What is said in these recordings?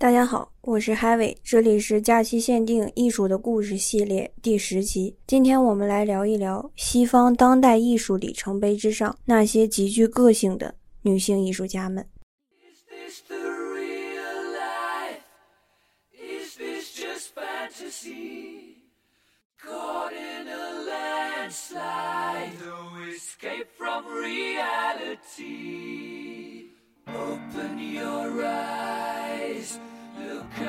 大家好，我是海伟，这里是假期限定艺术的故事系列第十集。今天我们来聊一聊西方当代艺术里程碑之上那些极具个性的女性艺术家们。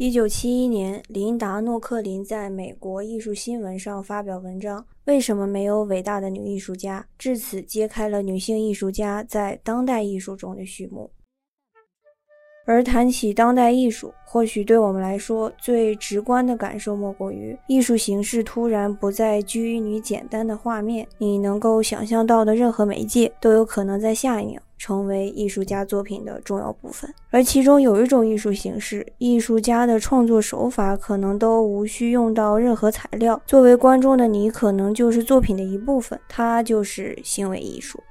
一九七一年，琳达·诺克林在美国艺术新闻上发表文章：“为什么没有伟大的女艺术家？”至此揭开了女性艺术家在当代艺术中的序幕。而谈起当代艺术，或许对我们来说最直观的感受，莫过于艺术形式突然不再拘泥简单的画面，你能够想象到的任何媒介，都有可能在下一秒。成为艺术家作品的重要部分，而其中有一种艺术形式，艺术家的创作手法可能都无需用到任何材料，作为观众的你可能就是作品的一部分，它就是行为艺术。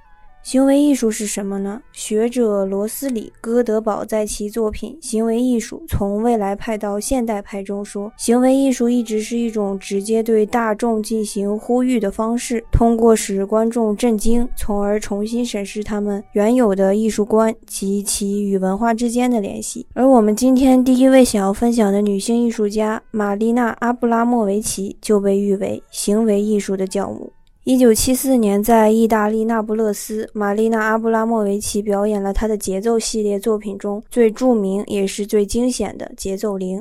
行为艺术是什么呢？学者罗斯里·戈德堡在其作品《行为艺术：从未来派到现代派》中说，行为艺术一直是一种直接对大众进行呼吁的方式，通过使观众震惊，从而重新审视他们原有的艺术观及其与文化之间的联系。而我们今天第一位想要分享的女性艺术家玛丽娜·阿布拉莫维奇就被誉为行为艺术的教母。一九七四年，在意大利那不勒斯，玛丽娜·阿布拉莫维奇表演了她的节奏系列作品中最著名也是最惊险的《节奏铃》。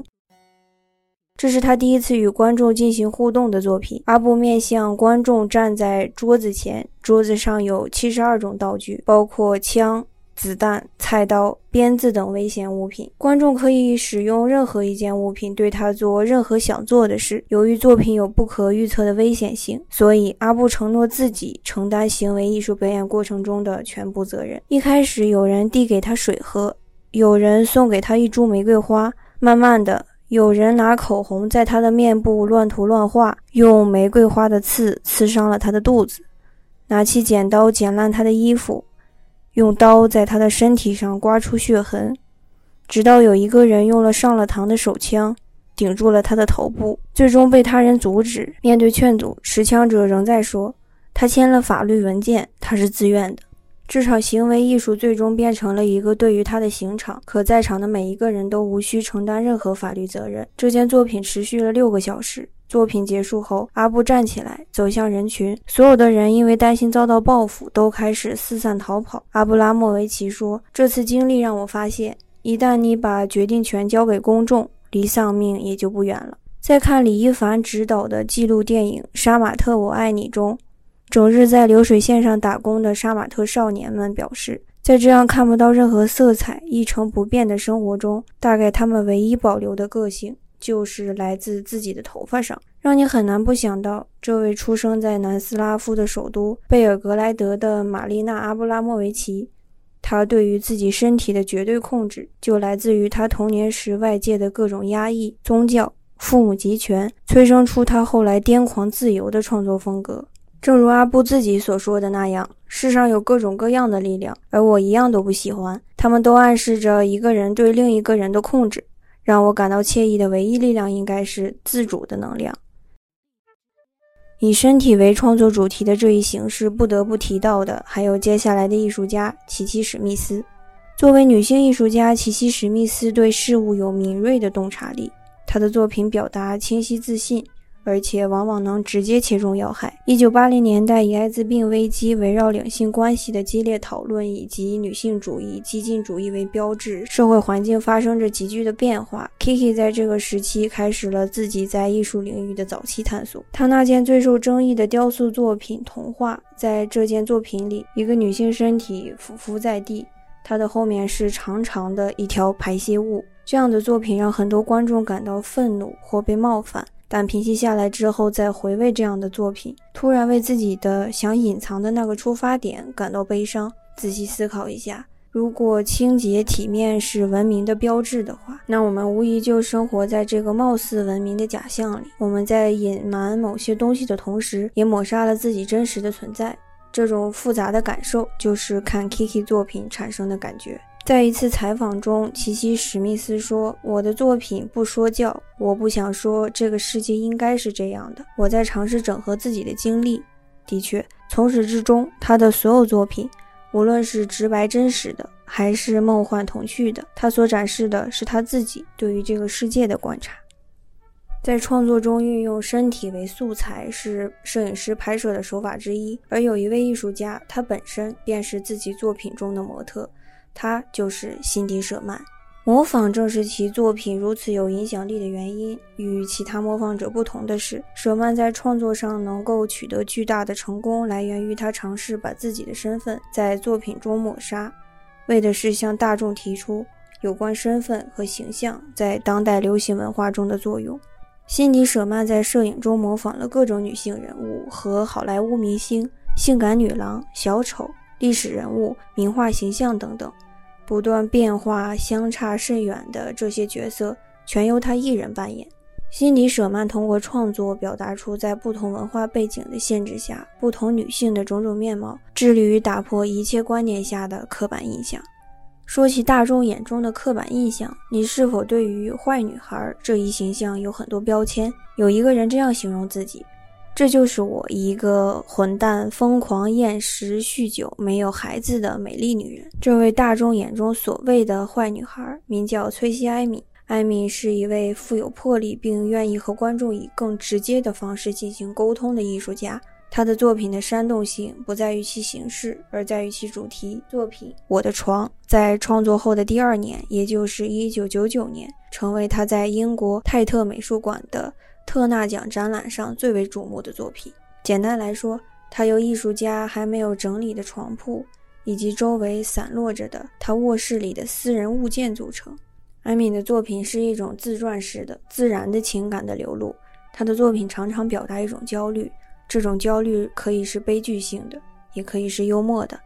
这是她第一次与观众进行互动的作品。阿布面向观众站在桌子前，桌子上有七十二种道具，包括枪。子弹、菜刀、鞭子等危险物品，观众可以使用任何一件物品对他做任何想做的事。由于作品有不可预测的危险性，所以阿布承诺自己承担行为艺术表演过程中的全部责任。一开始，有人递给他水喝，有人送给他一株玫瑰花，慢慢的，有人拿口红在他的面部乱涂乱画，用玫瑰花的刺刺伤了他的肚子，拿起剪刀剪烂他的衣服。用刀在他的身体上刮出血痕，直到有一个人用了上了膛的手枪顶住了他的头部，最终被他人阻止。面对劝阻，持枪者仍在说：“他签了法律文件，他是自愿的。”这场行为艺术最终变成了一个对于他的刑场，可在场的每一个人都无需承担任何法律责任。这件作品持续了六个小时。作品结束后，阿布站起来走向人群，所有的人因为担心遭到报复，都开始四散逃跑。阿布拉莫维奇说：“这次经历让我发现，一旦你把决定权交给公众，离丧命也就不远了。”在看李一凡执导的纪录电影《杀马特，我爱你》中，整日在流水线上打工的杀马特少年们表示，在这样看不到任何色彩、一成不变的生活中，大概他们唯一保留的个性。就是来自自己的头发上，让你很难不想到，这位出生在南斯拉夫的首都贝尔格莱德的玛丽娜·阿布拉莫维奇，她对于自己身体的绝对控制，就来自于她童年时外界的各种压抑、宗教、父母集权，催生出她后来癫狂自由的创作风格。正如阿布自己所说的那样，世上有各种各样的力量，而我一样都不喜欢，他们都暗示着一个人对另一个人的控制。让我感到惬意的唯一力量，应该是自主的能量。以身体为创作主题的这一形式，不得不提到的还有接下来的艺术家琪琪史密斯。作为女性艺术家，琪琪史密斯对事物有敏锐的洞察力，她的作品表达清晰自信。而且往往能直接切中要害。一九八零年代，以艾滋病危机围绕两性关系的激烈讨论，以及女性主义、激进主义为标志，社会环境发生着急剧的变化。Kiki 在这个时期开始了自己在艺术领域的早期探索。他那件最受争议的雕塑作品《童话》，在这件作品里，一个女性身体俯伏在地。她的后面是长长的一条排泄物。这样的作品让很多观众感到愤怒或被冒犯，但平息下来之后再回味这样的作品，突然为自己的想隐藏的那个出发点感到悲伤。仔细思考一下。如果清洁体面是文明的标志的话，那我们无疑就生活在这个貌似文明的假象里。我们在隐瞒某些东西的同时，也抹杀了自己真实的存在。这种复杂的感受，就是看 Kiki 作品产生的感觉。在一次采访中，琪琪史密斯说：“我的作品不说教，我不想说这个世界应该是这样的。我在尝试整合自己的经历。的确，从始至终，他的所有作品。”无论是直白真实的，还是梦幻童趣的，他所展示的是他自己对于这个世界的观察。在创作中运用身体为素材是摄影师拍摄的手法之一，而有一位艺术家，他本身便是自己作品中的模特，他就是辛迪·舍曼。模仿正是其作品如此有影响力的原因。与其他模仿者不同的是，舍曼在创作上能够取得巨大的成功，来源于他尝试把自己的身份在作品中抹杀，为的是向大众提出有关身份和形象在当代流行文化中的作用。辛迪·舍曼在摄影中模仿了各种女性人物和好莱坞明星、性感女郎、小丑、历史人物、名画形象等等。不断变化、相差甚远的这些角色，全由他一人扮演。辛迪·舍曼通过创作表达出在不同文化背景的限制下，不同女性的种种面貌，致力于打破一切观念下的刻板印象。说起大众眼中的刻板印象，你是否对于坏女孩这一形象有很多标签？有一个人这样形容自己。这就是我一个混蛋、疯狂、厌食、酗酒、没有孩子的美丽女人。这位大众眼中所谓的坏女孩，名叫崔西·艾米。艾米是一位富有魄力，并愿意和观众以更直接的方式进行沟通的艺术家。她的作品的煽动性不在于其形式，而在于其主题。作品《我的床》在创作后的第二年，也就是1999年，成为他在英国泰特美术馆的。特纳奖展览上最为瞩目的作品，简单来说，它由艺术家还没有整理的床铺以及周围散落着的他卧室里的私人物件组成。艾米的作品是一种自传式的、自然的情感的流露。他的作品常常表达一种焦虑，这种焦虑可以是悲剧性的，也可以是幽默的。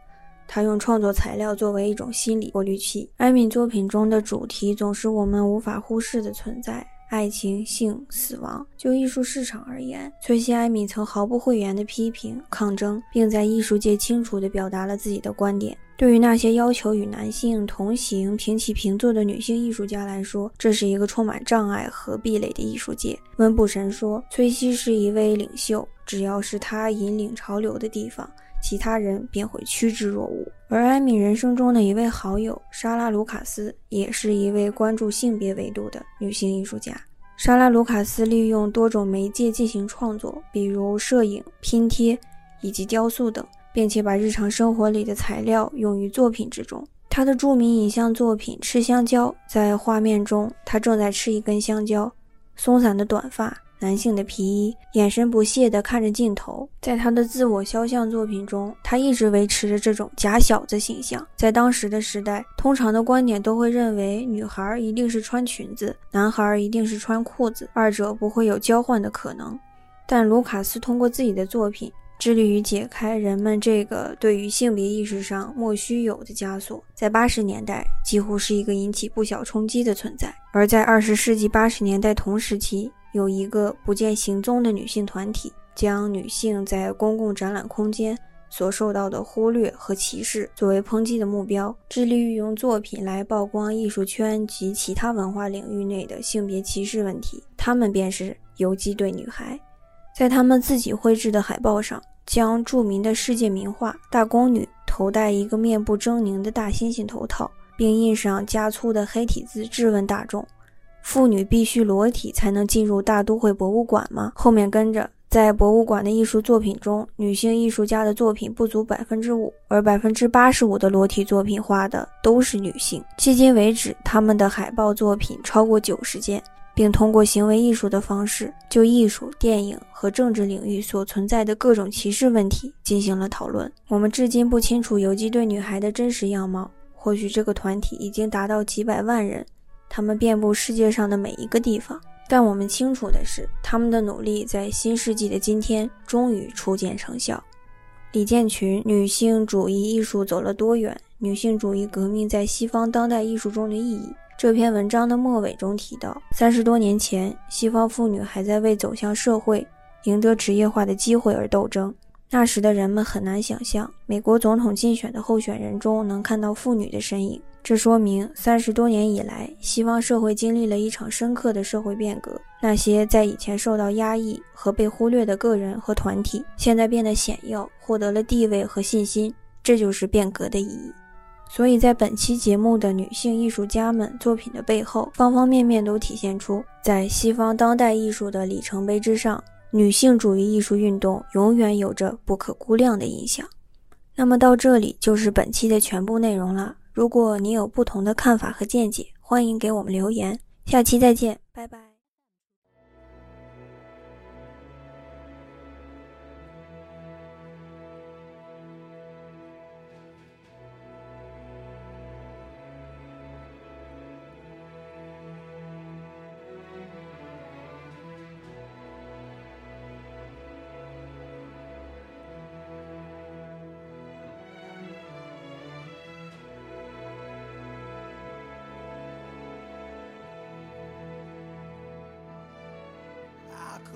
他用创作材料作为一种心理过滤器。艾米作品中的主题总是我们无法忽视的存在。爱情、性、死亡。就艺术市场而言，崔西·艾米曾毫不讳言地批评、抗争，并在艺术界清楚地表达了自己的观点。对于那些要求与男性同行、平起平坐的女性艺术家来说，这是一个充满障碍和壁垒的艺术界。温布神说：“崔西是一位领袖，只要是他引领潮流的地方，其他人便会趋之若鹜。”而艾米人生中的一位好友莎拉·卢卡斯也是一位关注性别维度的女性艺术家。莎拉·卢卡斯利用多种媒介进行创作，比如摄影、拼贴以及雕塑等，并且把日常生活里的材料用于作品之中。她的著名影像作品《吃香蕉》在画面中，她正在吃一根香蕉，松散的短发。男性的皮衣，眼神不屑地看着镜头。在他的自我肖像作品中，他一直维持着这种假小子形象。在当时的时代，通常的观点都会认为女孩一定是穿裙子，男孩一定是穿裤子，二者不会有交换的可能。但卢卡斯通过自己的作品，致力于解开人们这个对于性别意识上莫须有的枷锁。在八十年代，几乎是一个引起不小冲击的存在；而在二十世纪八十年代同时期，有一个不见行踪的女性团体，将女性在公共展览空间所受到的忽略和歧视作为抨击的目标，致力于用作品来曝光艺术圈及其他文化领域内的性别歧视问题。他们便是游击队女孩，在他们自己绘制的海报上，将著名的世界名画《大宫女》头戴一个面部狰狞的大猩猩头套，并印上加粗的黑体字，质问大众。妇女必须裸体才能进入大都会博物馆吗？后面跟着，在博物馆的艺术作品中，女性艺术家的作品不足百分之五，而百分之八十五的裸体作品画的都是女性。迄今为止，他们的海报作品超过九十件，并通过行为艺术的方式，就艺术、电影和政治领域所存在的各种歧视问题进行了讨论。我们至今不清楚游击队女孩的真实样貌。或许这个团体已经达到几百万人，他们遍布世界上的每一个地方。但我们清楚的是，他们的努力在新世纪的今天终于初见成效。李建群，女性主义艺术走了多远？女性主义革命在西方当代艺术中的意义。这篇文章的末尾中提到，三十多年前，西方妇女还在为走向社会、赢得职业化的机会而斗争。那时的人们很难想象，美国总统竞选的候选人中能看到妇女的身影。这说明三十多年以来，西方社会经历了一场深刻的社会变革。那些在以前受到压抑和被忽略的个人和团体，现在变得显要，获得了地位和信心。这就是变革的意义。所以在本期节目的女性艺术家们作品的背后，方方面面都体现出，在西方当代艺术的里程碑之上，女性主义艺术运动永远有着不可估量的影响。那么到这里就是本期的全部内容了。如果你有不同的看法和见解，欢迎给我们留言。下期再见，拜拜。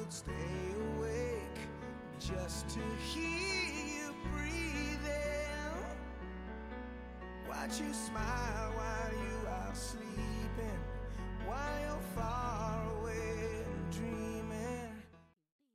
could stay awake just to hear you breathing. Watch you smile while you are sleeping, while you're far.